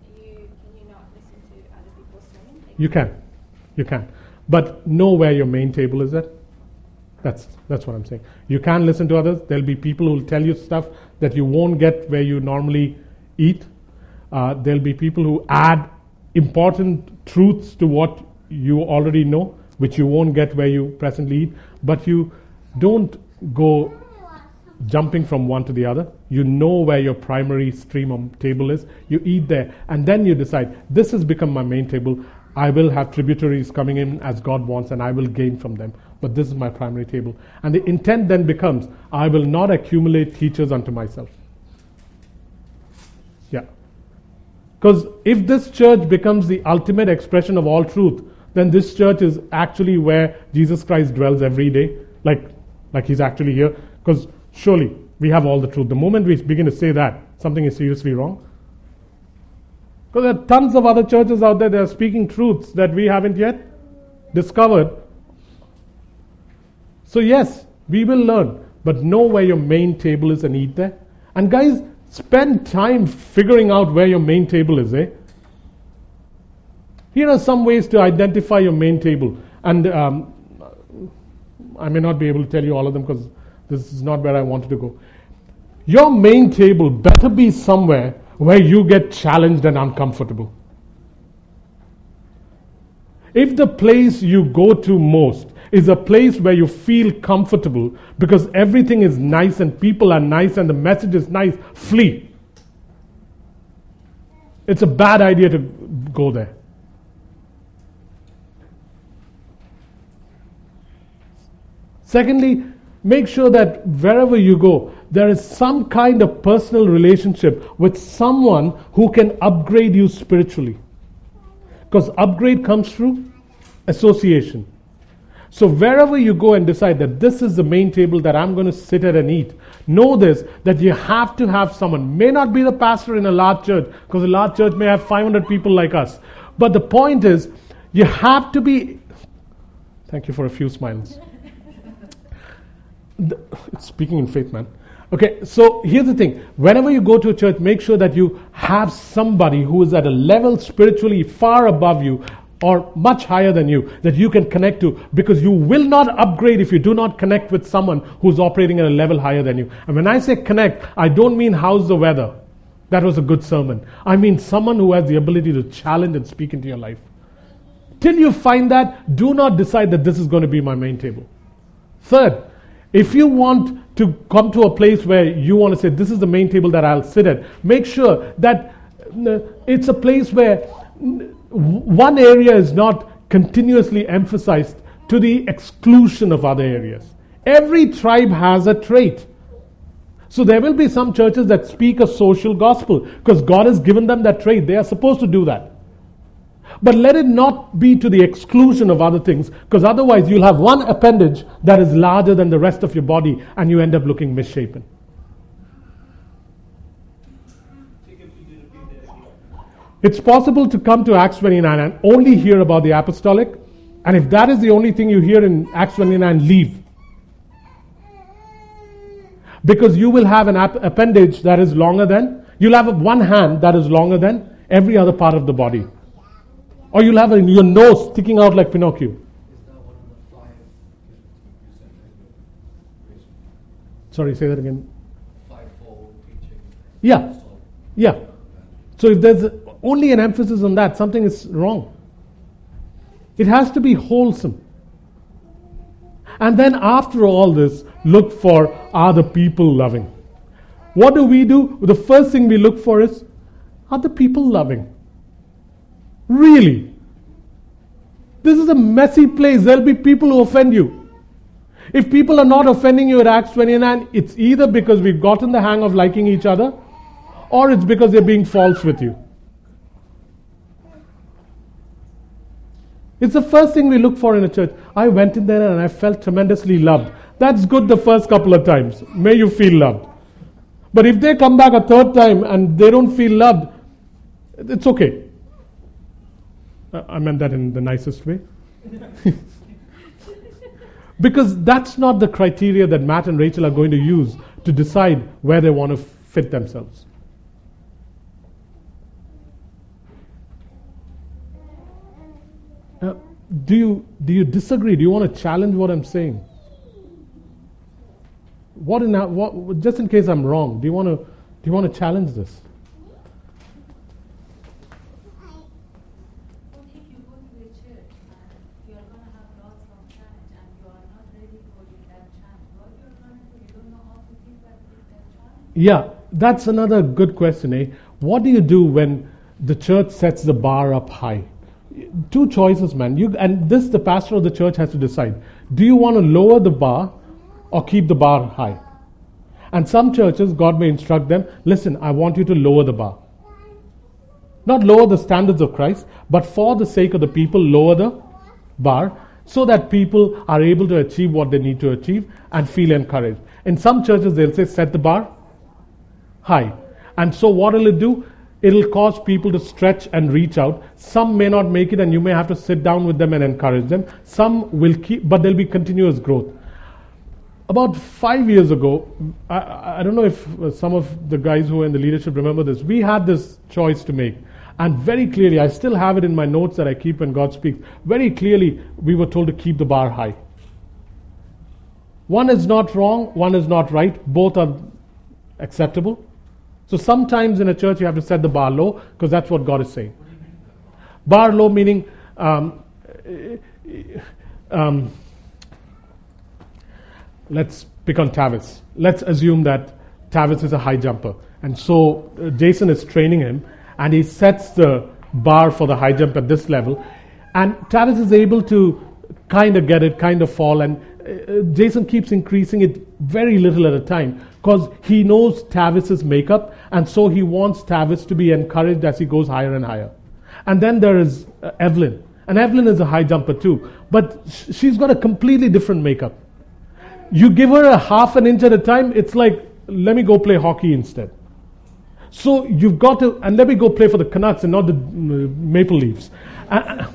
D: you can You
A: can. You can. But know where your main table is at. That's that's what I'm saying. You can listen to others. There'll be people who will tell you stuff that you won't get where you normally eat. Uh, there'll be people who add important truths to what you already know, which you won't get where you presently eat. But you don't go jumping from one to the other. You know where your primary stream table is. You eat there, and then you decide this has become my main table. I will have tributaries coming in as God wants, and I will gain from them. But this is my primary table. And the intent then becomes I will not accumulate teachers unto myself. Yeah. Because if this church becomes the ultimate expression of all truth, then this church is actually where Jesus Christ dwells every day, like, like he's actually here. Because surely we have all the truth. The moment we begin to say that, something is seriously wrong. Because there are tons of other churches out there that are speaking truths that we haven't yet discovered. So, yes, we will learn, but know where your main table is and eat there. And, guys, spend time figuring out where your main table is, eh? Here are some ways to identify your main table. And um, I may not be able to tell you all of them because this is not where I wanted to go. Your main table better be somewhere where you get challenged and uncomfortable. If the place you go to most is a place where you feel comfortable because everything is nice and people are nice and the message is nice, flee. It's a bad idea to go there. Secondly, make sure that wherever you go, there is some kind of personal relationship with someone who can upgrade you spiritually. Because upgrade comes through association. So wherever you go and decide that this is the main table that I'm going to sit at and eat, know this that you have to have someone. May not be the pastor in a large church, because a large church may have 500 people like us. But the point is, you have to be. Thank you for a few smiles. Speaking in faith, man. Okay, so here's the thing. Whenever you go to a church, make sure that you have somebody who is at a level spiritually far above you or much higher than you that you can connect to because you will not upgrade if you do not connect with someone who's operating at a level higher than you. And when I say connect, I don't mean how's the weather. That was a good sermon. I mean someone who has the ability to challenge and speak into your life. Till you find that, do not decide that this is going to be my main table. Third, if you want to come to a place where you want to say, This is the main table that I'll sit at, make sure that uh, it's a place where one area is not continuously emphasized to the exclusion of other areas. Every tribe has a trait. So there will be some churches that speak a social gospel because God has given them that trait. They are supposed to do that. But let it not be to the exclusion of other things, because otherwise you'll have one appendage that is larger than the rest of your body and you end up looking misshapen. It's possible to come to Acts 29 and only hear about the apostolic, and if that is the only thing you hear in Acts 29, leave. Because you will have an appendage that is longer than, you'll have one hand that is longer than every other part of the body. Or you'll have a, your nose sticking out like Pinocchio. Sorry, say that again. Yeah. Yeah. So if there's only an emphasis on that, something is wrong. It has to be wholesome. And then after all this, look for are the people loving? What do we do? The first thing we look for is are the people loving? Really? This is a messy place. There'll be people who offend you. If people are not offending you at Acts 29, it's either because we've gotten the hang of liking each other or it's because they're being false with you. It's the first thing we look for in a church. I went in there and I felt tremendously loved. That's good the first couple of times. May you feel loved. But if they come back a third time and they don't feel loved, it's okay. I meant that in the nicest way. because that's not the criteria that Matt and Rachel are going to use to decide where they want to fit themselves. Uh, do you do you disagree? Do you want to challenge what I'm saying? What in what, just in case I'm wrong, do you want to do you want to challenge this? Yeah, that's another good question, eh? What do you do when the church sets the bar up high? Two choices, man. You, and this the pastor of the church has to decide. Do you want to lower the bar or keep the bar high? And some churches, God may instruct them, listen, I want you to lower the bar. Not lower the standards of Christ, but for the sake of the people, lower the bar so that people are able to achieve what they need to achieve and feel encouraged. In some churches, they'll say, set the bar high. And so what will it do? It'll cause people to stretch and reach out. Some may not make it and you may have to sit down with them and encourage them. Some will keep, but there'll be continuous growth. About five years ago, I, I don't know if uh, some of the guys who are in the leadership remember this, we had this choice to make. And very clearly, I still have it in my notes that I keep when God speaks. Very clearly, we were told to keep the bar high. One is not wrong, one is not right. Both are acceptable. So sometimes in a church you have to set the bar low because that's what God is saying. Bar low meaning um, um, let's pick on Tavis. Let's assume that Tavis is a high jumper. And so uh, Jason is training him and he sets the bar for the high jump at this level. And Tavis is able to kind of get it, kind of fall. And Jason keeps increasing it very little at a time because he knows Tavis's makeup. And so he wants Tavis to be encouraged as he goes higher and higher. And then there is uh, Evelyn. And Evelyn is a high jumper too. But sh- she's got a completely different makeup. You give her a half an inch at a time, it's like, let me go play hockey instead. So you've got to, and let me go play for the Canucks and not the uh, Maple Leafs. Uh,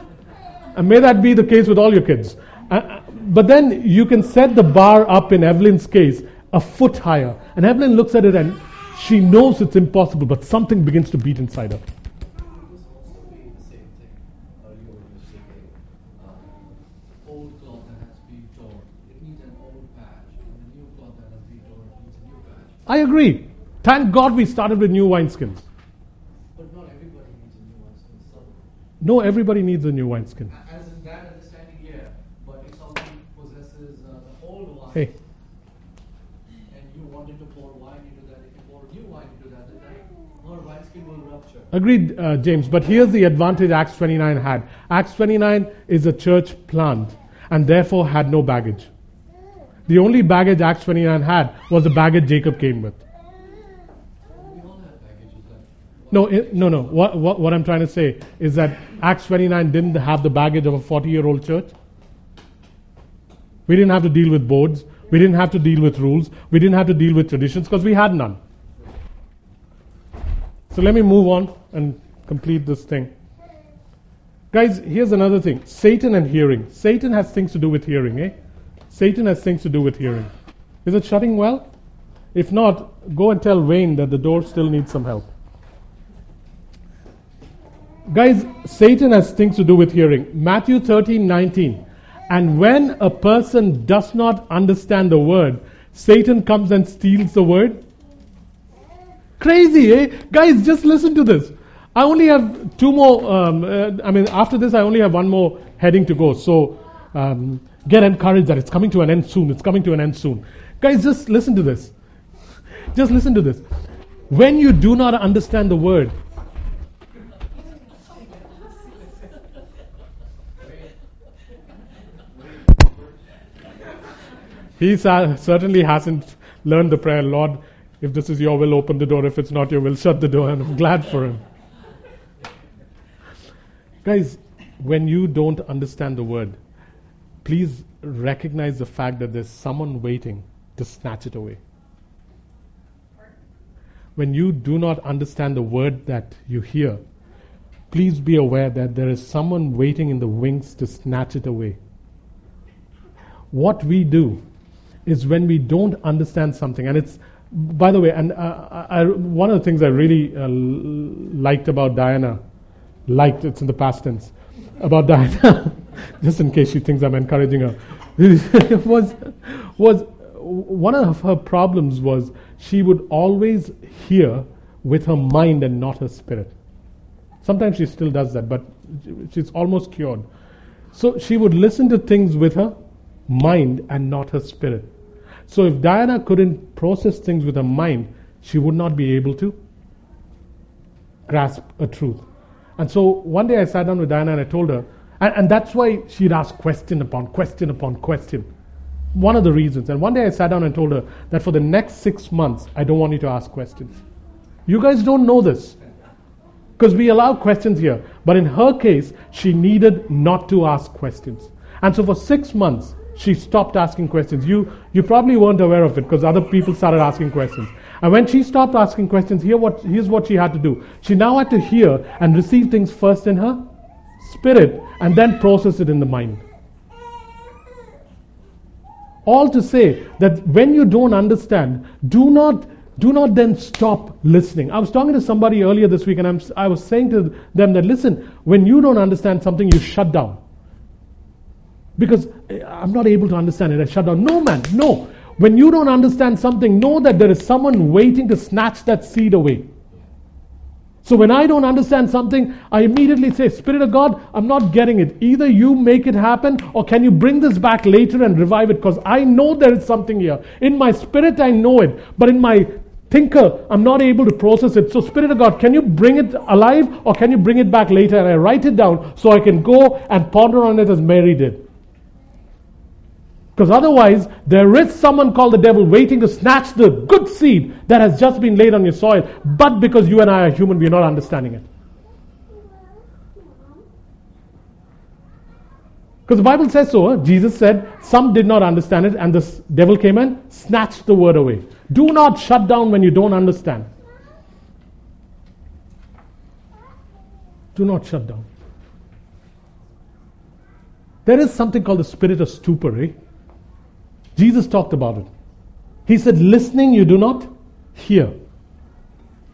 A: and may that be the case with all your kids. Uh, but then you can set the bar up in Evelyn's case a foot higher. And Evelyn looks at it and she knows it's impossible, but something begins to beat inside her.
C: This also be the same thing. You were just saying, old cloth that has been torn, it needs an old patch, and a new cloth that has been torn, it needs a new patch.
A: I agree. Thank God we started with new wineskins.
C: But not everybody needs a new so.
A: No, everybody needs a new wineskin.
C: As in that understanding, yeah. But if somebody possesses uh, the old one,
A: Hey,
C: and you wanted to pour wine into that, if you pour new wine into that, then that her wineskin will rupture.
A: agreed, uh, James. But here's the advantage Acts 29 had. Acts 29 is a church plant and therefore had no baggage. The only baggage Acts 29 had was the baggage Jacob came with.
C: We all have packages that.
A: No, it, no, no. What, what, what I'm trying to say is that Acts 29 didn't have the baggage of a 40 year old church. We didn't have to deal with boards. We didn't have to deal with rules. We didn't have to deal with traditions because we had none. So let me move on and complete this thing. Guys, here's another thing Satan and hearing. Satan has things to do with hearing, eh? Satan has things to do with hearing. Is it shutting well? If not, go and tell Wayne that the door still needs some help. Guys, Satan has things to do with hearing. Matthew 13, 19. And when a person does not understand the word, Satan comes and steals the word. Crazy, eh? Guys, just listen to this. I only have two more, um, uh, I mean, after this, I only have one more heading to go. So um, get encouraged that it's coming to an end soon. It's coming to an end soon. Guys, just listen to this. Just listen to this. When you do not understand the word, he certainly hasn't learned the prayer, Lord, if this is your will, open the door. If it's not your will, shut the door. And I'm glad for him. Guys, when you don't understand the word, please recognize the fact that there's someone waiting to snatch it away. When you do not understand the word that you hear, please be aware that there is someone waiting in the wings to snatch it away. What we do is when we don't understand something, and it's, by the way, and uh, I, one of the things I really uh, liked about Diana, liked, it's in the past tense, about Diana, just in case she thinks I'm encouraging her, was, was one of her problems was she would always hear with her mind and not her spirit. Sometimes she still does that, but she's almost cured. So she would listen to things with her mind and not her spirit. So if Diana couldn't process things with her mind, she would not be able to grasp a truth. And so one day I sat down with Diana and I told her, and, and that's why she'd ask question upon question upon question. One of the reasons. And one day I sat down and told her that for the next six months, I don't want you to ask questions. You guys don't know this. Because we allow questions here. But in her case, she needed not to ask questions. And so for six months, she stopped asking questions. You, you probably weren't aware of it because other people started asking questions. And when she stopped asking questions, here what, here's what she had to do. She now had to hear and receive things first in her spirit and then process it in the mind. All to say that when you don't understand, do not do not then stop listening. I was talking to somebody earlier this week and I'm, I was saying to them that listen, when you don't understand something, you shut down. Because eh, I'm not able to understand it, I shut down. No, man, no. When you don't understand something, know that there is someone waiting to snatch that seed away. So when I don't understand something, I immediately say, Spirit of God, I'm not getting it. Either you make it happen or can you bring this back later and revive it? Because I know there is something here. In my spirit, I know it. But in my thinker, I'm not able to process it. So, Spirit of God, can you bring it alive or can you bring it back later? And I write it down so I can go and ponder on it as Mary did. Because otherwise, there is someone called the devil waiting to snatch the good seed that has just been laid on your soil. But because you and I are human, we are not understanding it. Because the Bible says so. Jesus said, Some did not understand it, and the devil came and snatched the word away. Do not shut down when you don't understand. Do not shut down. There is something called the spirit of stupor, eh? Jesus talked about it. He said, listening you do not hear,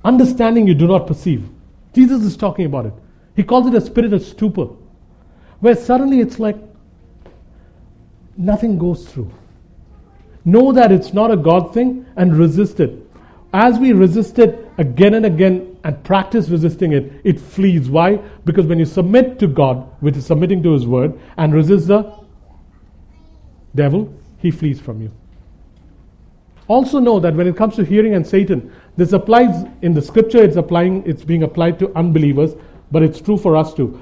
A: understanding you do not perceive. Jesus is talking about it. He calls it a spirit of stupor, where suddenly it's like nothing goes through. Know that it's not a God thing and resist it. As we resist it again and again and practice resisting it, it flees. Why? Because when you submit to God, which is submitting to His word, and resist the devil, he flees from you. Also know that when it comes to hearing and Satan, this applies in the scripture, it's applying, it's being applied to unbelievers, but it's true for us too.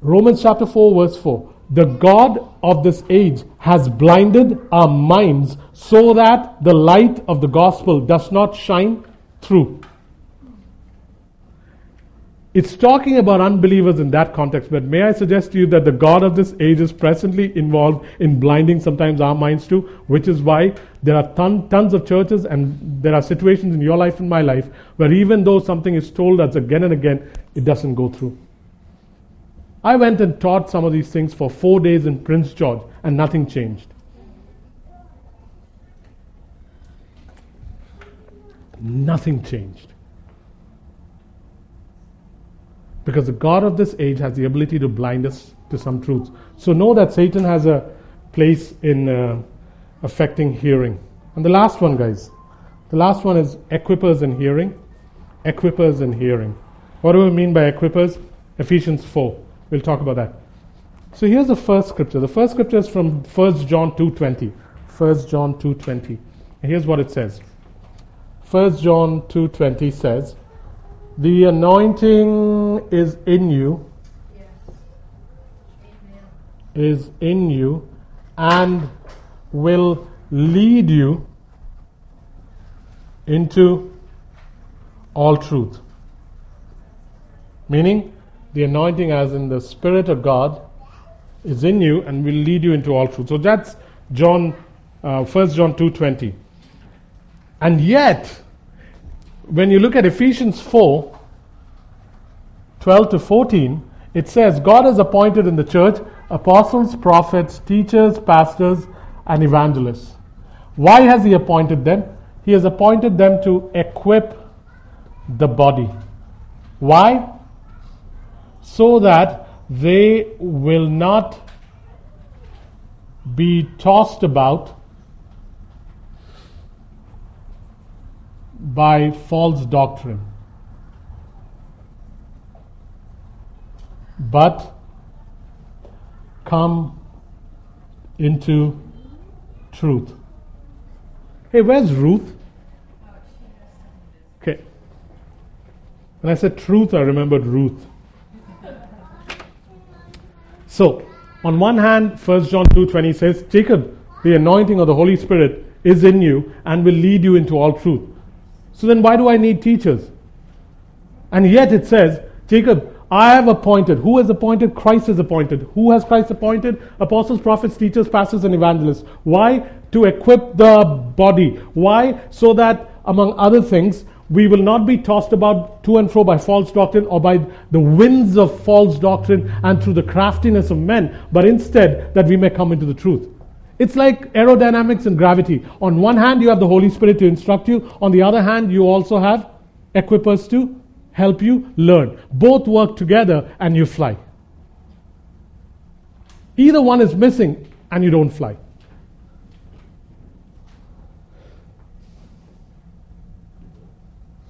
A: Romans chapter 4, verse 4. The God of this age has blinded our minds so that the light of the gospel does not shine through. It's talking about unbelievers in that context, but may I suggest to you that the God of this age is presently involved in blinding sometimes our minds too, which is why there are ton, tons of churches and there are situations in your life and my life where even though something is told us again and again, it doesn't go through. I went and taught some of these things for four days in Prince George and nothing changed. Nothing changed. Because the God of this age has the ability to blind us to some truths. So know that Satan has a place in uh, affecting hearing. And the last one, guys. The last one is equippers in hearing. Equippers in hearing. What do we mean by equippers? Ephesians 4. We'll talk about that. So here's the first scripture. The first scripture is from 1 John 2.20. 1 John 2.20. And here's what it says. 1 John 2.20 says, the anointing is in you,
B: Yes.
A: Is in you, and will lead you into all truth. Meaning, the anointing, as in the Spirit of God, is in you and will lead you into all truth. So that's John, uh, 1 John 2.20. And yet, when you look at Ephesians 4 12 to 14, it says, God has appointed in the church apostles, prophets, teachers, pastors, and evangelists. Why has He appointed them? He has appointed them to equip the body. Why? So that they will not be tossed about by false doctrine, but come into truth. Hey, where's Ruth? Okay. When I said truth, I remembered Ruth. So, on one hand, 1 John 2:20 says, Jacob, the anointing of the Holy Spirit is in you and will lead you into all truth. So then why do I need teachers? And yet it says, Jacob, I have appointed. Who has appointed? Christ has appointed. Who has Christ appointed? Apostles, prophets, teachers, pastors, and evangelists. Why? To equip the body. Why? So that, among other things, we will not be tossed about to and fro by false doctrine or by the winds of false doctrine and through the craftiness of men, but instead that we may come into the truth. It's like aerodynamics and gravity. On one hand, you have the Holy Spirit to instruct you. On the other hand, you also have equippers to help you learn. Both work together and you fly. Either one is missing and you don't fly.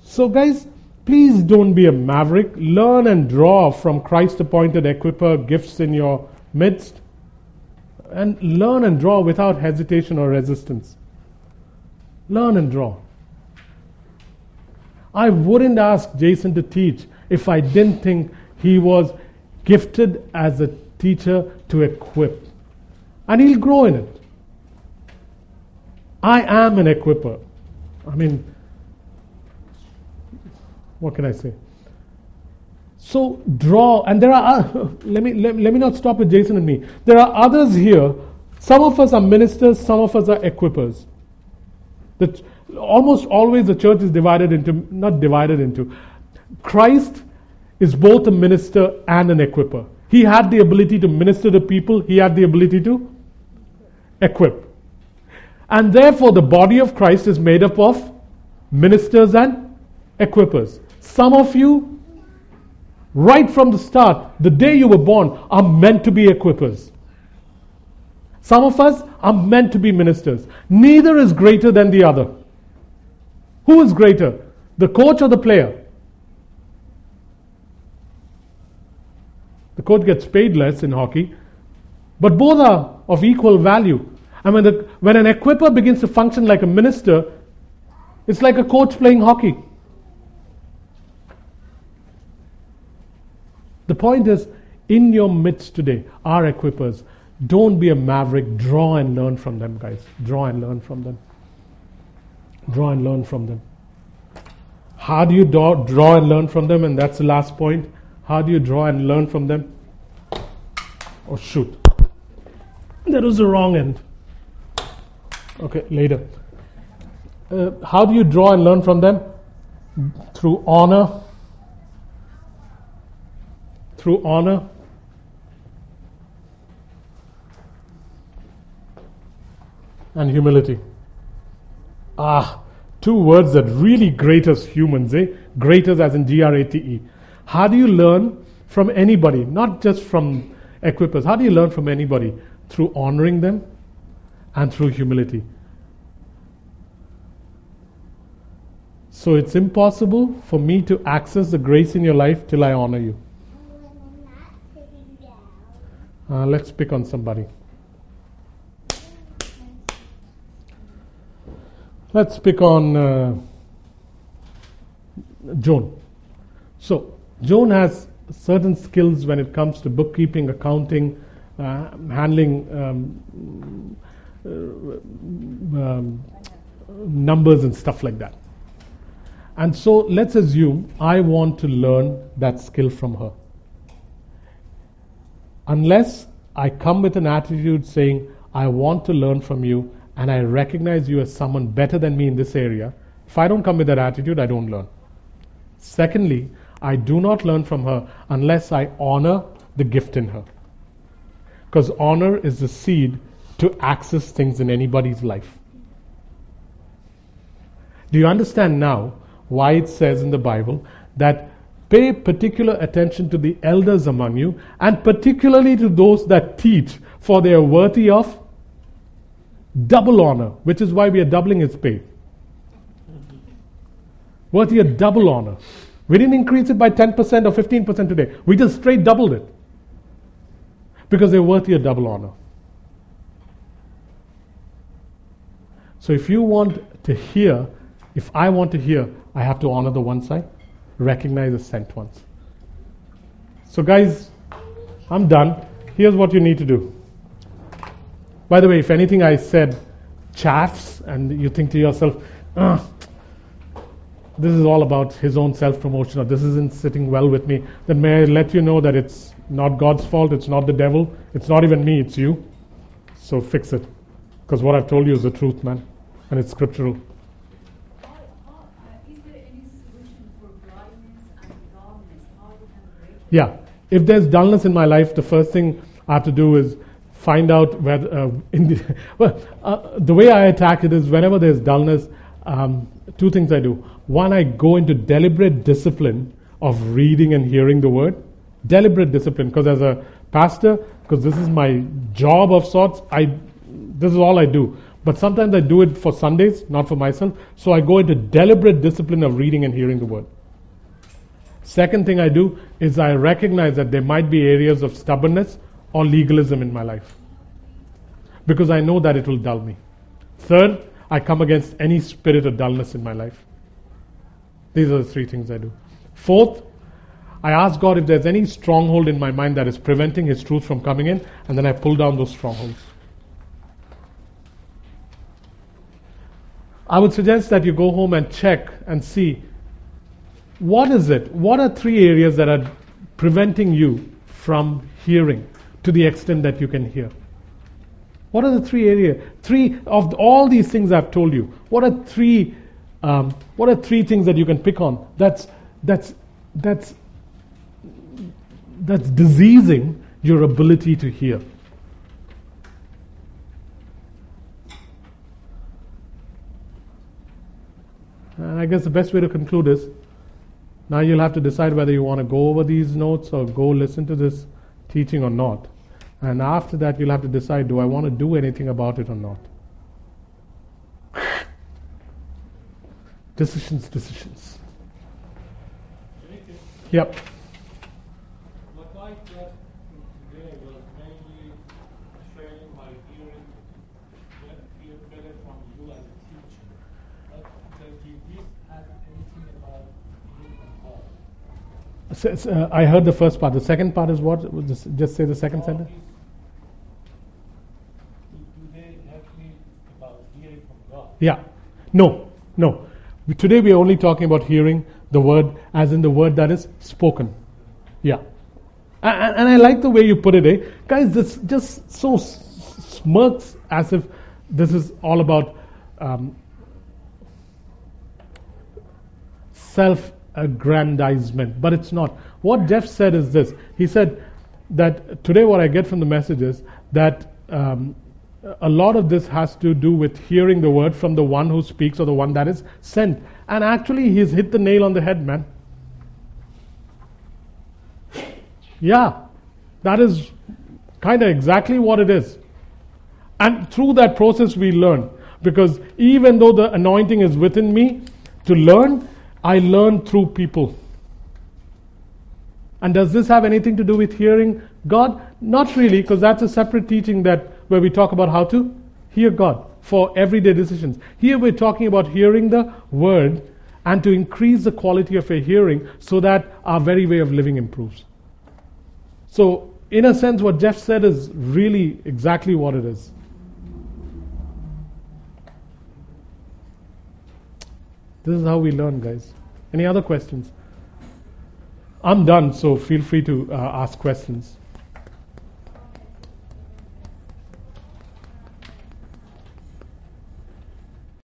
A: So, guys, please don't be a maverick. Learn and draw from Christ appointed equipper gifts in your midst. And learn and draw without hesitation or resistance. Learn and draw. I wouldn't ask Jason to teach if I didn't think he was gifted as a teacher to equip. And he'll grow in it. I am an equipper. I mean, what can I say? So draw, and there are, uh, let, me, let, let me not stop with Jason and me. There are others here. Some of us are ministers, some of us are equippers. The, almost always the church is divided into, not divided into. Christ is both a minister and an equipper. He had the ability to minister to people, he had the ability to equip. And therefore, the body of Christ is made up of ministers and equippers. Some of you, right from the start, the day you were born, are meant to be equippers. Some of us are meant to be ministers. Neither is greater than the other. Who is greater, the coach or the player? The coach gets paid less in hockey, but both are of equal value. And when, the, when an equipper begins to function like a minister, it's like a coach playing hockey. The point is, in your midst today are equippers. Don't be a maverick. Draw and learn from them, guys. Draw and learn from them. Draw and learn from them. How do you draw, draw and learn from them? And that's the last point. How do you draw and learn from them? Oh, shoot. That was the wrong end. Okay, later. Uh, how do you draw and learn from them? Through honor. Through honor. And humility. Ah, two words that really grate us humans, eh? Grate us as in G R A T E. How do you learn from anybody, not just from equippers? How do you learn from anybody? Through honoring them and through humility. So it's impossible for me to access the grace in your life till I honor you. Uh, let's pick on somebody. Let's pick on uh, Joan. So, Joan has certain skills when it comes to bookkeeping, accounting, uh, handling um, uh, um, numbers and stuff like that. And so let's assume I want to learn that skill from her. Unless I come with an attitude saying, I want to learn from you and I recognize you as someone better than me in this area, if I don't come with that attitude, I don't learn. Secondly, I do not learn from her unless I honor the gift in her. Because honor is the seed to access things in anybody's life. Do you understand now why it says in the Bible that pay particular attention to the elders among you and particularly to those that teach, for they are worthy of double honor, which is why we are doubling his pay. Worthy of double honor. We didn't increase it by 10% or 15% today. We just straight doubled it. Because they're worthy of double honor. So if you want to hear, if I want to hear, I have to honor the one side, recognize the sent ones. So, guys, I'm done. Here's what you need to do. By the way, if anything I said chaffs and you think to yourself, ah, this is all about his own self promotion or this isn't sitting well with me, then may I let you know that it's not God's fault, it's not the devil, it's not even me, it's you. So fix it. Because what I've told you is the truth, man. And it's scriptural.
B: How, how, uh, is there any solution for blindness and dullness? How you can break it?
A: Yeah. If there's dullness in my life, the first thing I have to do is find out whether, uh, in the, well, uh, the way I attack it is whenever there's dullness, um, two things I do. One, I go into deliberate discipline of reading and hearing the word. Deliberate discipline, because as a pastor, because this is my job of sorts, I, this is all I do. But sometimes I do it for Sundays, not for myself. So I go into deliberate discipline of reading and hearing the word. Second thing I do is I recognize that there might be areas of stubbornness or legalism in my life. Because I know that it will dull me. Third, I come against any spirit of dullness in my life. These are the three things I do. Fourth, I ask God if there's any stronghold in my mind that is preventing His truth from coming in, and then I pull down those strongholds. I would suggest that you go home and check and see what is it? What are three areas that are preventing you from hearing to the extent that you can hear? What are the three areas? Three of all these things I've told you. What are three? Um, what are three things that you can pick on? That's that's that's that's diseasing your ability to hear. And I guess the best way to conclude is now you'll have to decide whether you want to go over these notes or go listen to this teaching or not. And after that, you'll have to decide do I want to do anything about it or not? decisions, decisions. Yep.
E: What I got today was mainly sharing my hearing be- feel better from you as a teacher. But does this have anything about hearing from God?
A: So, so, uh, I heard the first part. The second part is what? Just say the second sentence.
E: these- Do do they help me about hearing from God?
A: Yeah. No, no. Today we are only talking about hearing the word as in the word that is spoken. Yeah. A- a- And I like the way you put it, eh? Guys, this just so smirks as if this is all about um, self aggrandizement, but it's not. What Jeff said is this he said that today, what I get from the message is that um, a lot of this has to do with hearing the word from the one who speaks or the one that is sent. And actually, he's hit the nail on the head, man. Yeah, that is kind of exactly what it is. And through that process, we learn. Because even though the anointing is within me to learn, I learn through people. And does this have anything to do with hearing God? Not really, because that's a separate teaching that where we talk about how to hear God for everyday decisions. Here we're talking about hearing the word and to increase the quality of a hearing so that our very way of living improves. So, in a sense, what Jeff said is really exactly what it is. This is how we learn, guys. Any other questions? I'm done, so feel free to uh, ask questions.